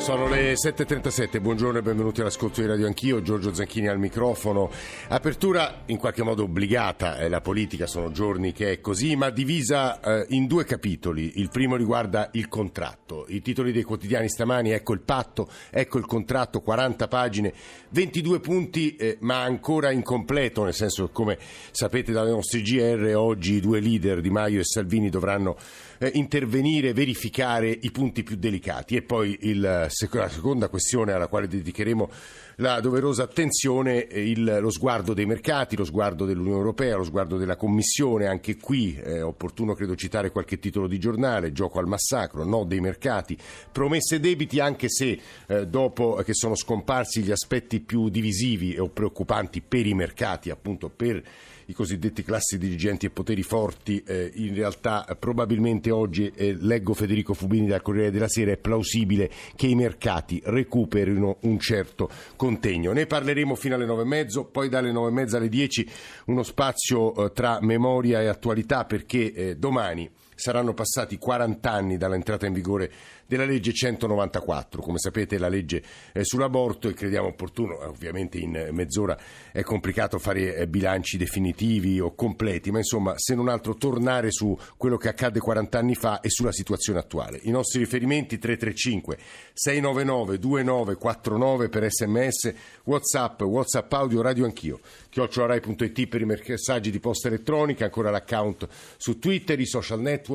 Sono le 7.37, buongiorno e benvenuti all'ascolto di Radio Anch'io, Giorgio Zanchini al microfono. Apertura in qualche modo obbligata, eh, la politica sono giorni che è così, ma divisa eh, in due capitoli. Il primo riguarda il contratto. I titoli dei quotidiani stamani, ecco il patto, ecco il contratto, 40 pagine, 22 punti, eh, ma ancora incompleto, nel senso che come sapete dalle nostre GR oggi i due leader Di Maio e Salvini dovranno eh, intervenire, verificare i punti più delicati. E poi il, la seconda questione alla quale dedicheremo la doverosa attenzione, il, lo sguardo dei mercati, lo sguardo dell'Unione Europea, lo sguardo della Commissione, anche qui è opportuno credo citare qualche titolo di giornale, gioco al massacro, no dei mercati, promesse e debiti anche se eh, dopo che sono scomparsi gli aspetti più divisivi o preoccupanti per i mercati, appunto per i cosiddetti classi dirigenti e poteri forti, eh, in realtà probabilmente oggi, eh, leggo Federico Fubini dal Corriere della Sera, è plausibile che i mercati recuperino un certo contegno. Ne parleremo fino alle nove e mezzo, poi dalle nove e mezza alle dieci uno spazio eh, tra memoria e attualità perché eh, domani saranno passati 40 anni dall'entrata in vigore della legge 194, come sapete la legge sull'aborto e crediamo opportuno, eh, ovviamente in mezz'ora è complicato fare eh, bilanci definitivi o completi, ma insomma se non altro tornare su quello che accadde 40 anni fa e sulla situazione attuale. I nostri riferimenti 335 699 2949 per sms, whatsapp, whatsapp audio, radio anch'io, chiocciolarai.it per i messaggi di posta elettronica, ancora l'account su Twitter, i social network,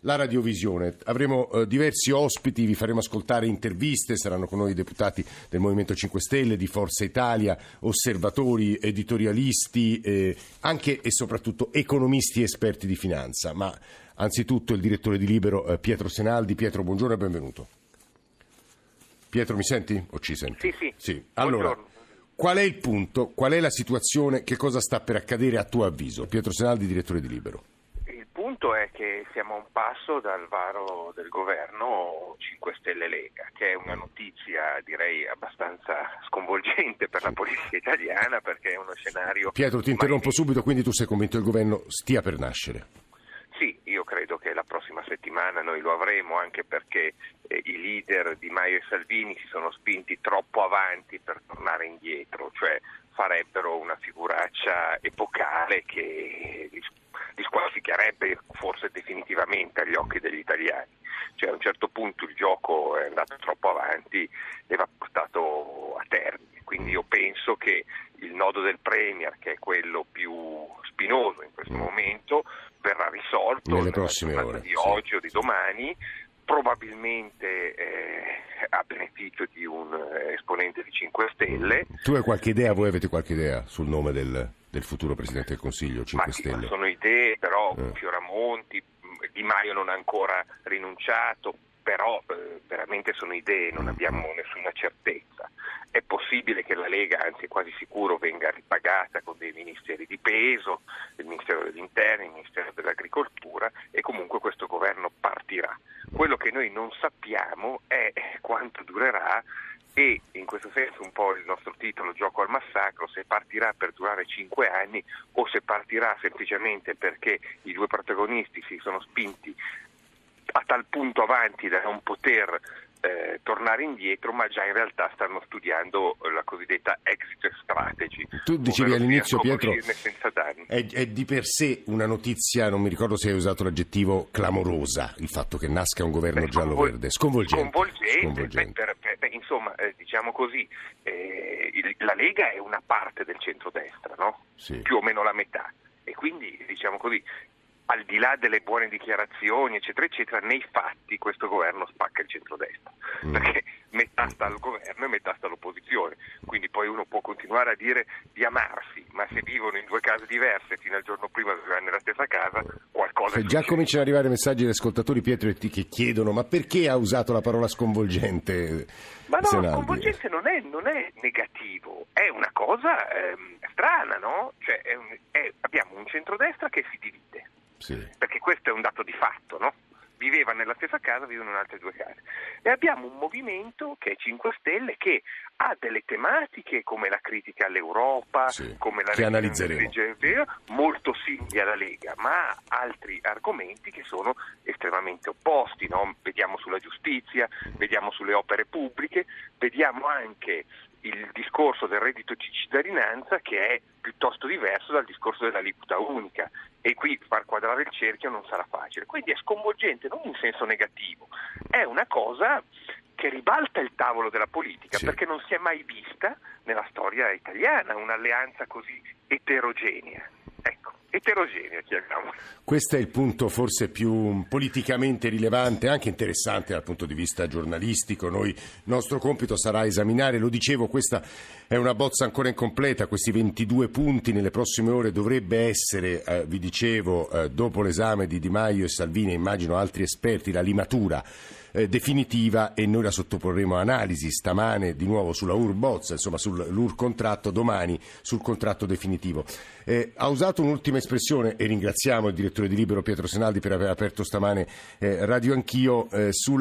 la radiovisione. Avremo eh, diversi ospiti vi faremo ascoltare interviste, saranno con noi deputati del Movimento 5 Stelle, di Forza Italia, osservatori, editorialisti, eh, anche e soprattutto economisti e esperti di finanza. Ma anzitutto il direttore di Libero eh, Pietro Senaldi. Pietro, buongiorno e benvenuto. Pietro, mi senti o ci senti? Sì, sì. sì. Allora, qual è il punto, qual è la situazione, che cosa sta per accadere a tuo avviso? Pietro Senaldi, direttore di Libero punto è che siamo a un passo dal varo del governo 5 Stelle Lega, che è una notizia direi abbastanza sconvolgente per la politica italiana perché è uno scenario... Pietro ti interrompo mai... subito, quindi tu sei convinto che il governo stia per nascere? Credo che la prossima settimana noi lo avremo anche perché eh, i leader di Maio e Salvini si sono spinti troppo avanti per tornare indietro, cioè farebbero una figuraccia epocale che li squalificherebbe forse definitivamente agli occhi degli italiani. Cioè a un certo punto il gioco è andato troppo avanti e va portato a termine. Quindi io penso che il nodo del Premier, che è quello più spinoso in questo mm. momento, verrà risolto nelle prossime ore di oggi sì. o di domani probabilmente eh, a beneficio di un eh, esponente di 5 Stelle. Tu hai qualche idea, voi avete qualche idea sul nome del, del futuro Presidente del Consiglio 5 Ma Stelle? Sono idee, però eh. Fioramonti, Di Maio non ha ancora rinunciato, però eh, veramente sono idee, non abbiamo nessuna certezza. È possibile che la Lega, anzi è quasi sicuro, venga ripagata con dei ministeri di peso, il Ministero degli Interni, il Ministero dell'Agricoltura e comunque questo governo partirà. Quello che noi non sappiamo è quanto durerà e in questo senso un po' il nostro titolo Gioco al massacro, se partirà per durare cinque anni o se partirà semplicemente perché i due protagonisti si sono spinti a tal punto avanti da non poter eh, tornare indietro, ma già in realtà stanno studiando la cosiddetta exit strategy. Tu dicevi all'inizio, Pietro, è, è, di per sé una notizia, non mi ricordo se hai usato l'aggettivo clamorosa, il fatto che nasca un governo giallo-verde, sconvolgente. Sconvolgente, sconvolgente. Per, per, per, insomma, eh, diciamo così, eh, il, la Lega è una parte del centrodestra, no? Sì. più o meno la metà. E quindi, diciamo così, al di là delle buone dichiarazioni, eccetera, eccetera, nei fatti questo governo spacca il centrodestra, mm. perché metà sta al governo e metà sta all'opposizione. Quindi poi uno può continuare a dire di amarsi, ma se vivono in due case diverse fino al giorno prima vivere nella stessa casa, qualcosa... Se già cominciano ad arrivare messaggi dagli ascoltatori, Pietro, che chiedono ma perché ha usato la parola sconvolgente? Ma no, Senaldi? sconvolgente non è, non è, negativo, è una cosa ehm, strana, no? Cioè, è un, è, abbiamo un centrodestra che si divide sì. perché questo è un dato di fatto, no? Viveva nella stessa casa vivono in altre due case. E abbiamo un movimento che è 5 Stelle che ha delle tematiche come la critica all'Europa, Sì, come la legge molto simili alla Lega, ma ha altri argomenti che sono estremamente opposti. no? Vediamo sulla giustizia, vediamo sulle opere pubbliche, vediamo anche il discorso del reddito di cittadinanza che è piuttosto diverso dal discorso dell'aliquota unica e qui far quadrare il cerchio non sarà facile. Quindi è sconvolgente non in senso negativo, è una cosa che ribalta il tavolo della politica Sì. perché non si è mai vista nella storia italiana un'alleanza così eterogenea. Ecco, eterogenea chiamiamola. Questo è il punto forse più politicamente rilevante, anche interessante dal punto di vista giornalistico. Noi, il nostro compito sarà esaminare, lo dicevo, questa è una bozza ancora incompleta, questi 22 punti nelle prossime ore dovrebbe essere, eh, vi dicevo, eh, dopo l'esame di Di Maio e Salvini e immagino altri esperti, la limatura eh, definitiva e noi la sottoporremo a analisi stamane di nuovo sulla UR Bozza, insomma sull'UR contratto, domani sul contratto definitivo. Eh, ha usato un'ultima espressione e ringraziamo il direttore di Libero Pietro Senaldi per aver aperto stamane eh, Radio Anch'io eh, su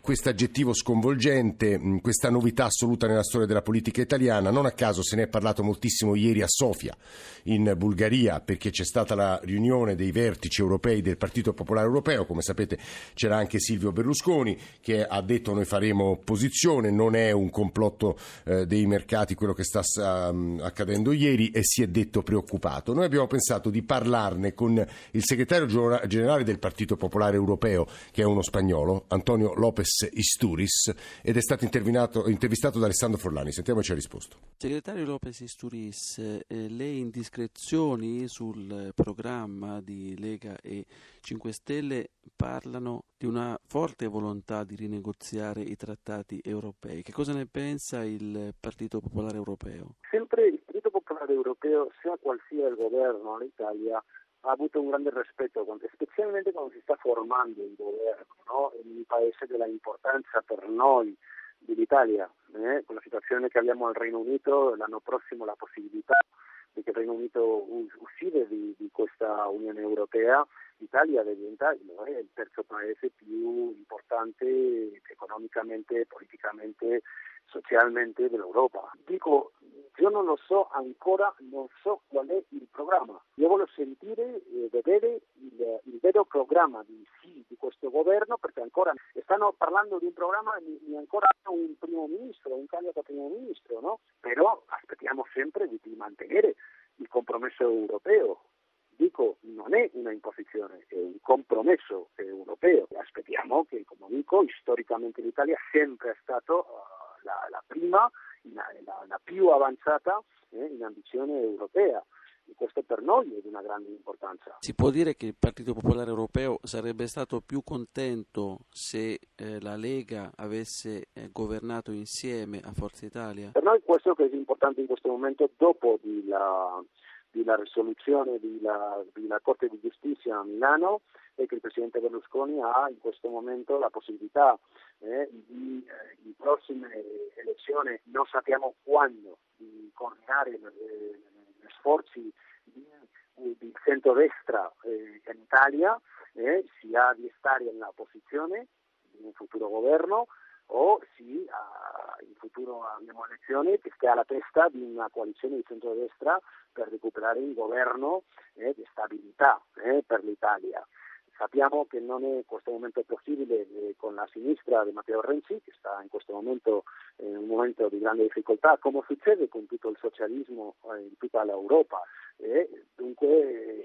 questo aggettivo sconvolgente, mh, questa novità assoluta nella storia della politica italiana. Non a caso se ne è parlato moltissimo ieri a Sofia, in Bulgaria, perché c'è stata la riunione dei vertici europei del Partito Popolare Europeo. Come sapete c'era anche Silvio Berlusconi che ha detto noi faremo opposizione, non è un complotto eh, dei mercati quello che sta um, accadendo ieri e si è detto preoccupato. Noi abbiamo pensato di parlarne con il segretario generale del Partito Popolare Europeo, che è uno spagnolo, Antonio Lopez Isturis, ed è stato intervistato da Alessandro Forlani. Sentiamo se ci ha risposto. Segretario Lopez Isturis, eh, le indiscrezioni sul programma di Lega e 5 Stelle parlano di una forte volontà di rinegoziare i trattati europei. Che cosa ne pensa il Partito Popolare Europeo? Sempre il Partito Popolare Europeo, sia qual sia il governo in Italia, ha avuto un grande rispetto, specialmente quando si sta formando il governo, no? in un paese della importanza per noi dell'Italia, eh? con la situazione che abbiamo al Regno Unito, l'anno prossimo la possibilità di che il Regno Unito uscire di, di questa Unione Europea, l'Italia diventa il terzo paese più importante economicamente, politicamente, socialmente dell'Europa. Dico, io non lo so ancora, non so qual è il programma. Io voglio sentire e vedere il, il vero programma di sì di questo governo, perché ancora stanno parlando di un programma di ancora un primo ministro, un candidato primo ministro, no? Però aspettiamo sempre di, di mantenere il compromesso europeo. Dico, non è una imposizione, è un compromesso europeo. Aspettiamo che, come dico, storicamente l'Italia sempre è stato la, la, prima, la, la, più avanzata eh, in ambizione europea. E questo per noi è di una grande importanza. Si può dire che il Partito Popolare Europeo sarebbe stato più contento se eh, la Lega avesse eh, governato insieme a Forza Italia? Per noi questo che è importante in questo momento, dopo di la, di la risoluzione della Corte di Giustizia a Milano, è che il Presidente Berlusconi ha in questo momento la possibilità eh, di eh, in prossime elezioni, non sappiamo quando, di coordinare eh, gli sforzi di, di centrodestra eh, in Italia, eh, sia di stare nell'opposizione in un futuro governo o sì, in futuro abbiamo elezioni che stia alla testa di una coalizione di centrodestra per recuperare un governo eh, di stabilità eh, per l'Italia. Sappiamo che non è in questo momento possibile eh, con la sinistra di Matteo Renzi, che sta in questo momento in un momento di grande difficoltà, come succede con tutto il socialismo in tutta l'Europa. E dunque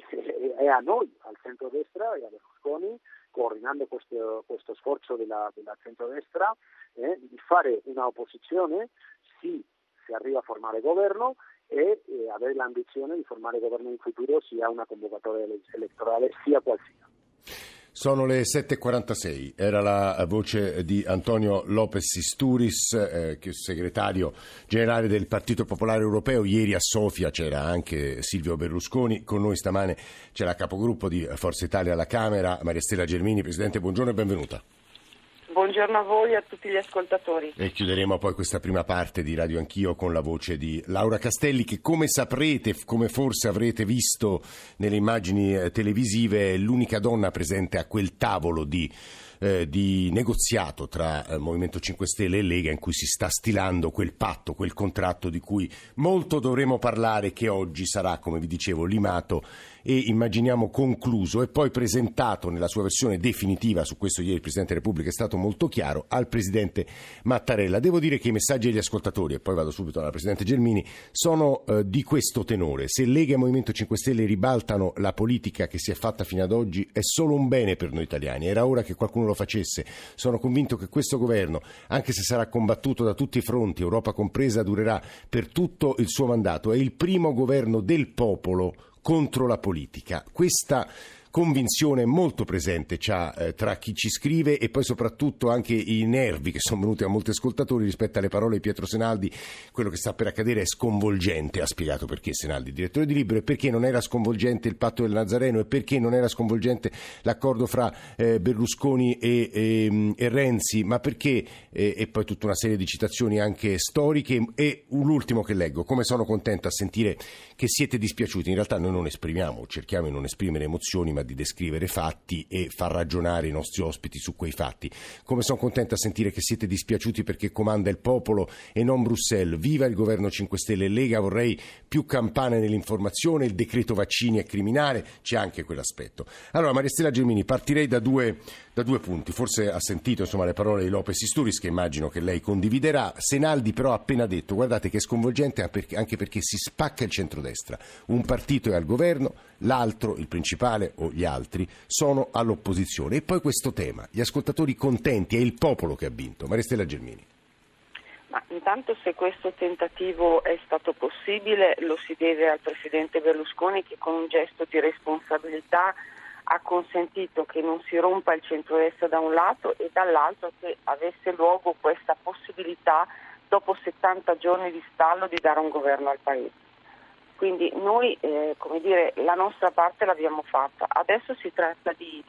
è a noi, al centro-destra e a Berlusconi, coordinando questo, questo sforzo della, della centrodestra, eh, di fare una opposizione, sì, si arriva a formare governo e eh, avere l'ambizione di formare governo in futuro sia una convocatoria elettorale sia qual sia. Sono le 7.46, era la voce di Antonio Lopez Isturis, eh, segretario generale del Partito Popolare Europeo. Ieri a Sofia c'era anche Silvio Berlusconi, con noi stamane c'è la capogruppo di Forza Italia alla Camera, Maria Stella Germini. Presidente, buongiorno e benvenuta. Buongiorno a voi e a tutti gli ascoltatori. E chiuderemo poi questa prima parte di Radio Anch'io con la voce di Laura Castelli che come saprete, come forse avrete visto nelle immagini televisive, è l'unica donna presente a quel tavolo di eh, di negoziato tra eh, Movimento 5 Stelle e Lega in cui si sta stilando quel patto, quel contratto di cui molto dovremo parlare che oggi sarà, come vi dicevo, limato e immaginiamo concluso e poi presentato nella sua versione definitiva, su questo ieri il Presidente della Repubblica è stato molto chiaro, al Presidente Mattarella. Devo dire che i messaggi degli ascoltatori, e poi vado subito alla Presidente Gelmini, sono eh, di questo tenore. Se Lega e Movimento 5 Stelle ribaltano la politica che si è fatta fino ad oggi è solo un bene per noi italiani. Era ora che qualcuno lo facesse. Sono convinto che questo governo, anche se sarà combattuto da tutti i fronti, Europa compresa, durerà per tutto il suo mandato. È il primo governo del popolo contro la politica. Questa convinzione molto presente eh, tra chi ci scrive e poi soprattutto anche i nervi che sono venuti a molti ascoltatori rispetto alle parole di Pietro Senaldi. Quello che sta per accadere è sconvolgente. Ha spiegato perché Senaldi, direttore di Libro, e perché non era sconvolgente il patto del Nazareno e perché non era sconvolgente l'accordo fra eh, Berlusconi e, e, e, Renzi, ma perché, eh, e poi tutta una serie di citazioni anche storiche. E l'ultimo che leggo, come sono contento a sentire che siete dispiaciuti. In realtà noi non esprimiamo, cerchiamo di non esprimere emozioni, ma di descrivere fatti e far ragionare i nostri ospiti su quei fatti. Come sono contento a sentire che siete dispiaciuti perché comanda il popolo e non Bruxelles. Viva il governo 5 Stelle e Lega, vorrei più campane nell'informazione, il decreto vaccini è criminale, c'è anche quell'aspetto. Allora, Maria Stella Gemini, partirei da due, da due punti. Forse ha sentito insomma, le parole di Lopez Isturis, che immagino che lei condividerà. Senaldi però ha appena detto, guardate che è sconvolgente anche perché si spacca il centrodestra. Un partito è al governo, l'altro, il principale o gli altri, sono all'opposizione. E poi questo tema, gli ascoltatori contenti, è il popolo che ha vinto. Maria Stella Gelmini. Ma intanto se questo tentativo è stato possibile lo si deve al Presidente Berlusconi che con un gesto di responsabilità ha consentito che non si rompa il centro-est da un lato e dall'altro che avesse luogo questa possibilità dopo 70 giorni di stallo di dare un governo al Paese. Quindi noi eh, dire, la nostra parte l'abbiamo fatta, adesso si tratta di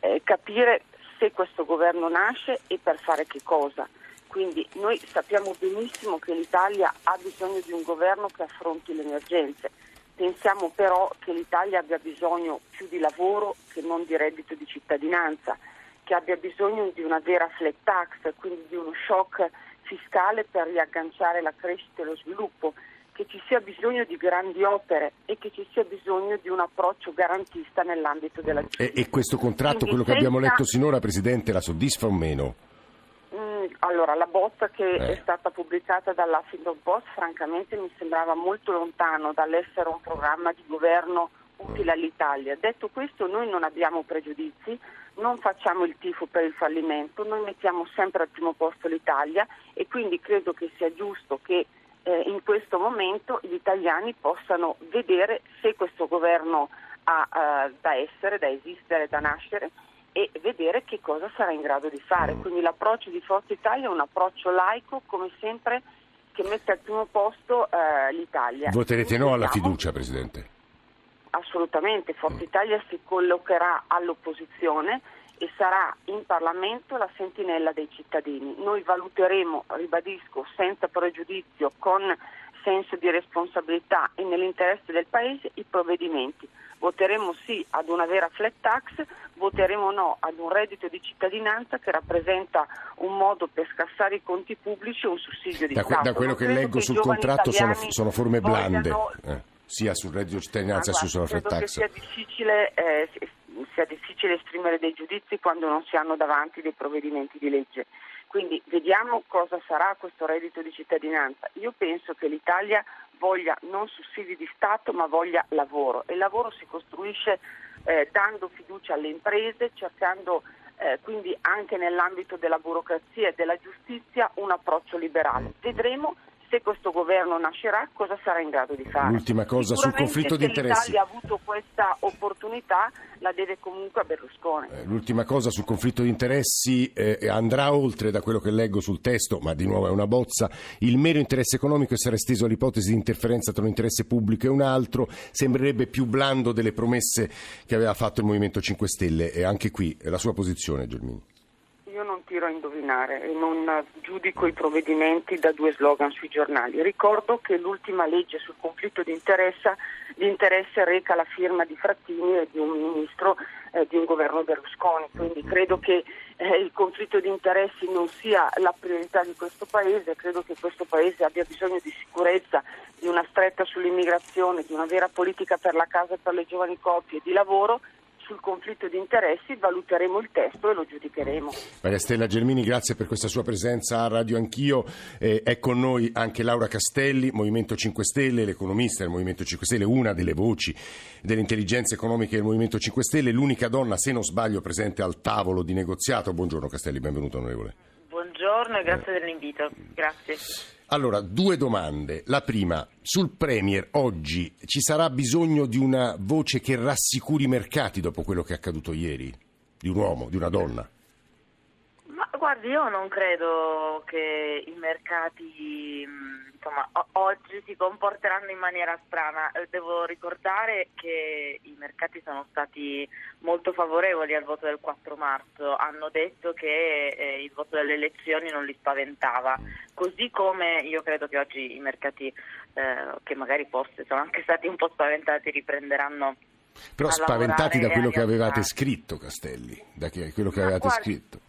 eh, capire se questo governo nasce e per fare che cosa. Quindi noi sappiamo benissimo che l'Italia ha bisogno di un governo che affronti le emergenze. Pensiamo però che l'Italia abbia bisogno più di lavoro che non di reddito di cittadinanza, che abbia bisogno di una vera flat tax, quindi di uno shock fiscale per riagganciare la crescita e lo sviluppo che ci sia bisogno di grandi opere e che ci sia bisogno di un approccio garantista nell'ambito della giustizia. E, e questo contratto, Quindi quello senza... che abbiamo letto sinora, Presidente, la soddisfa o meno? Allora, la bozza che eh. è stata pubblicata dall'Huffington Post francamente mi sembrava molto lontano dall'essere un programma di governo utile all'Italia. Detto questo, noi non abbiamo pregiudizi, non facciamo il tifo per il fallimento, noi mettiamo sempre al primo posto l'Italia e quindi credo che sia giusto che eh, in questo momento gli italiani possano vedere se questo governo ha uh, da essere, da esistere, da nascere e vedere che cosa sarà in grado di fare. Quindi l'approccio di Forza Italia è un approccio laico, come sempre, che mette al primo posto uh, l'Italia. Voterete no alla fiducia, Presidente? Assolutamente, Forza mm. Italia si collocherà all'opposizione e sarà in Parlamento la sentinella dei cittadini. Noi valuteremo, ribadisco, senza pregiudizio, con senso di responsabilità e nell'interesse del Paese i provvedimenti. Voteremo sì ad una vera flat tax, voteremo no ad un reddito di cittadinanza che rappresenta un modo per scassare i conti pubblici o un sussidio di da, Stato. Da quello che leggo sul contratto sono, sono, forme blande, vogliano... eh, sia sul reddito di cittadinanza sia sulla flat tax. Credo che sia difficile eh, sia difficile esprimere dei giudizi quando non si hanno davanti dei provvedimenti di legge. Quindi vediamo cosa sarà questo reddito di cittadinanza. Io penso che l'Italia voglia non sussidi di Stato ma voglia lavoro e il lavoro si costruisce eh, dando fiducia alle imprese, cercando eh, quindi anche nell'ambito della burocrazia e della giustizia un approccio liberale. Vedremo se questo governo nascerà cosa sarà in grado di fare. L'ultima cosa sul conflitto di interessi. L'Italia ha avuto questa opportunità la deve comunque a Berlusconi. Eh, l'ultima cosa sul conflitto di interessi eh, andrà oltre da quello che leggo sul testo, ma di nuovo è una bozza, il mero interesse economico sarà esteso all'ipotesi di interferenza tra un interesse pubblico e un altro, sembrerebbe più blando delle promesse che aveva fatto il Movimento 5 Stelle e anche qui la sua posizione Gelmini a indovinare e non giudico i provvedimenti da due slogan sui giornali. Ricordo che l'ultima legge sul conflitto di interesse, di interesse reca la firma di Frattini e di un ministro eh, di un governo Berlusconi, quindi credo che eh, il conflitto di interessi non sia la priorità di questo Paese, credo che questo Paese abbia bisogno di sicurezza, di una stretta sull'immigrazione, di una vera politica per la casa e per le giovani coppie, di lavoro sul conflitto di interessi valuteremo il testo e lo giudicheremo. Maria Stella Gelmini, grazie per questa sua presenza a Radio Anch'io. Eh, è con noi anche Laura Castelli, Movimento 5 Stelle, l'economista del Movimento 5 Stelle, una delle voci dell'intelligenza economica del Movimento 5 Stelle, l'unica donna, se non sbaglio, presente al tavolo di negoziato. Buongiorno Castelli, benvenuto onorevole. Buongiorno e grazie eh. dell'invito. Grazie. Allora, due domande. La prima, sul Premier oggi ci sarà bisogno di una voce che rassicuri i mercati dopo quello che è accaduto ieri? Di un uomo, di una donna? Ma guardi, io non credo che i mercati insomma, oggi si comporteranno in maniera strana. Eh, devo ricordare che i mercati sono stati molto favorevoli al voto del 4 marzo, hanno detto che eh, il voto delle elezioni non li spaventava, così come io credo che oggi i mercati, eh, che magari forse sono anche stati un po' spaventati, riprenderanno. Però spaventati da quello che avevate scritto, Castelli, da quello che avevate guardi, scritto.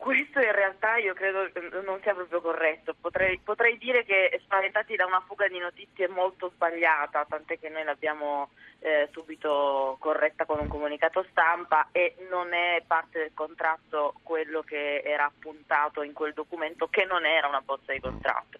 Questo in realtà io credo non sia proprio corretto, potrei, potrei, dire che spaventati da una fuga di notizie molto sbagliata, tant'è che noi l'abbiamo eh, subito corretta con un comunicato stampa e non è parte del contratto quello che era appuntato in quel documento che non era una bozza di contratto.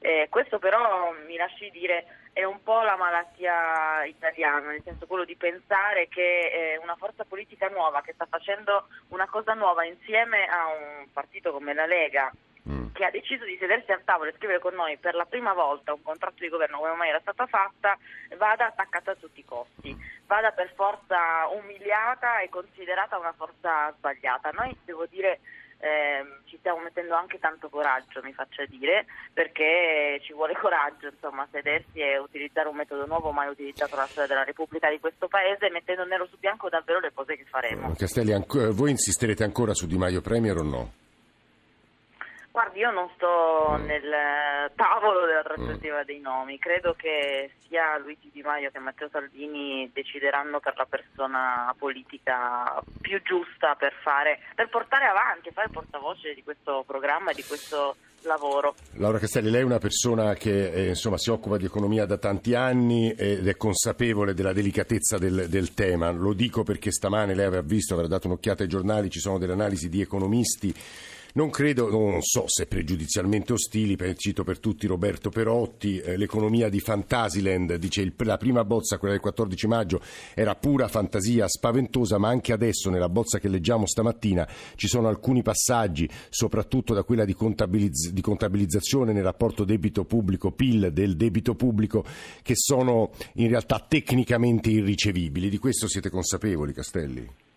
Eh, questo però mi lasci dire è un po' la malattia italiana, nel senso quello di pensare che eh, una forza politica nuova che sta facendo una cosa nuova insieme a un partito come la Lega mm. che ha deciso di sedersi al tavolo e scrivere con noi per la prima volta un contratto di governo come mai era stata fatta, vada attaccata a tutti i costi, vada per forza umiliata e considerata una forza sbagliata. Noi devo dire eh, ci stiamo mettendo anche tanto coraggio, mi faccia dire, perché ci vuole coraggio, insomma, sedersi e utilizzare un metodo nuovo mai utilizzato nella storia della Repubblica di questo Paese, mettendo nero su bianco davvero le cose che faremo. Castelli, voi insisterete ancora su Di Maio Premier o no? Guardi, io non sto mm. nel tavolo della trattativa mm. dei nomi, credo che sia Luigi Di Maio che Matteo Salvini decideranno per la persona politica più giusta per, fare, per portare avanti, fare portavoce di questo programma e di questo lavoro. Laura Castelli, lei è una persona che eh, insomma, si occupa di economia da tanti anni ed è consapevole della delicatezza del, del, tema. Lo dico perché stamane lei avrà visto, avrà dato un'occhiata ai giornali, ci sono delle analisi di economisti non credo, non so se pregiudizialmente ostili, cito per tutti Roberto Perotti, eh, l'economia di Fantasyland, dice il, la prima bozza, quella del 14 maggio, era pura fantasia spaventosa, ma anche adesso nella bozza che leggiamo stamattina ci sono alcuni passaggi, soprattutto da quella di, contabilizz- di contabilizzazione nel rapporto debito pubblico-PIL del debito pubblico, che sono in realtà tecnicamente irricevibili. Di questo siete consapevoli, Castelli?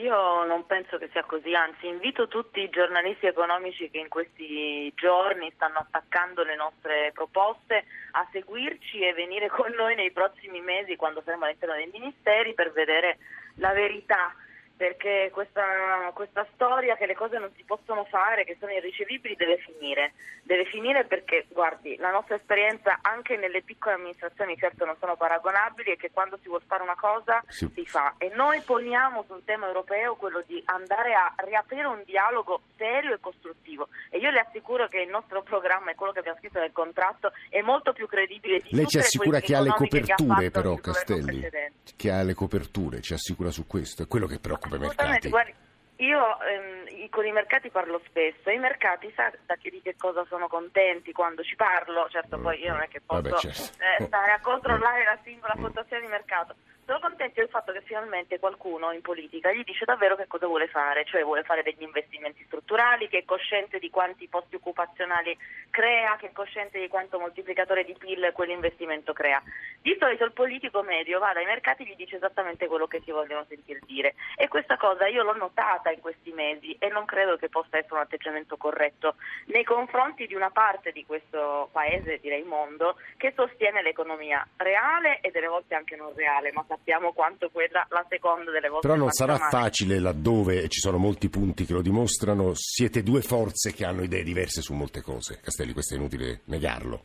Io non penso che sia così, anzi invito tutti i giornalisti economici che in questi giorni stanno attaccando le nostre proposte a seguirci e venire con noi nei prossimi mesi quando saremo all'interno dei ministeri per vedere la verità perché questa, questa, storia che le cose non si possono fare, che sono irricevibili, deve finire. Deve finire perché, guardi, la nostra esperienza anche nelle piccole amministrazioni certo non sono paragonabili e che quando si vuole fare una cosa sì. si fa. E noi poniamo sul tema europeo quello di andare a riaprire un dialogo serio e costruttivo. E io le assicuro che il nostro programma e quello che abbiamo scritto nel contratto è molto più credibile di Lei ci assicura che ha le coperture però, Castelli? Che ha le coperture, ci assicura su questo. È quello che preoccupa i mercati. Guardi, io ehm, con i mercati parlo spesso, i mercati sa da che, di che cosa sono contenti quando ci parlo, certo poi io non è che posso Vabbè, certo. eh, stare a controllare la singola quotazione di mercato, sono contenti del fatto che finalmente qualcuno in politica gli dice davvero che cosa vuole fare, cioè vuole fare degli investimenti strutturali, che è cosciente di quanti posti occupazionali crea, che è cosciente di quanto moltiplicatore di PIL quell'investimento crea. Di solito il politico medio va dai mercati e gli dice esattamente quello che si vogliono sentire dire e questa cosa io l'ho notata in questi mesi e non credo che possa essere un atteggiamento corretto nei confronti di una parte di questo paese, direi mondo, che sostiene l'economia reale e delle volte anche non reale, ma sappiamo quanto quella la seconda delle volte. Però non sarà male. facile laddove ci sono molti punti che lo dimostrano, siete due forze che hanno idee diverse su molte cose. Castelli, questo è inutile negarlo.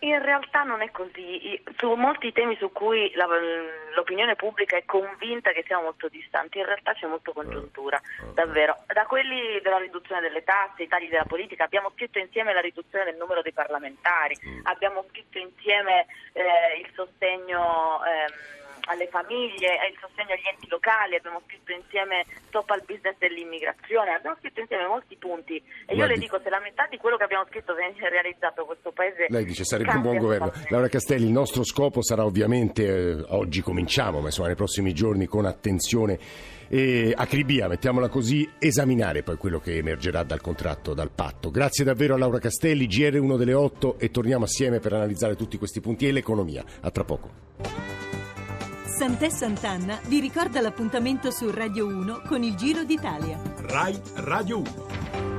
In realtà non è così. Su molti temi su cui la, l'opinione pubblica è convinta che siamo molto distanti, in realtà c'è molto congiuntura, davvero. Da quelli della riduzione delle tasse, i tagli della politica, abbiamo scritto insieme la riduzione del numero dei parlamentari, abbiamo scritto insieme eh, il sostegno. Ehm, alle famiglie, il sostegno agli enti locali, abbiamo scritto insieme stop al business dell'immigrazione, abbiamo scritto insieme molti punti e Guardi. io le dico se la metà di quello che abbiamo scritto viene realizzato questo paese... Lei dice sarebbe un buon governo. Laura Castelli, il nostro scopo sarà ovviamente, eh, oggi cominciamo, ma insomma nei prossimi giorni con attenzione e acribia, mettiamola così, esaminare poi quello che emergerà dal contratto, dal patto. Grazie davvero a Laura Castelli, GR1 delle 8 e torniamo assieme per analizzare tutti questi punti e l'economia. A tra poco. Sant'è Sant'Anna vi ricorda l'appuntamento su Radio 1 con il Giro d'Italia. Rai Radio 1.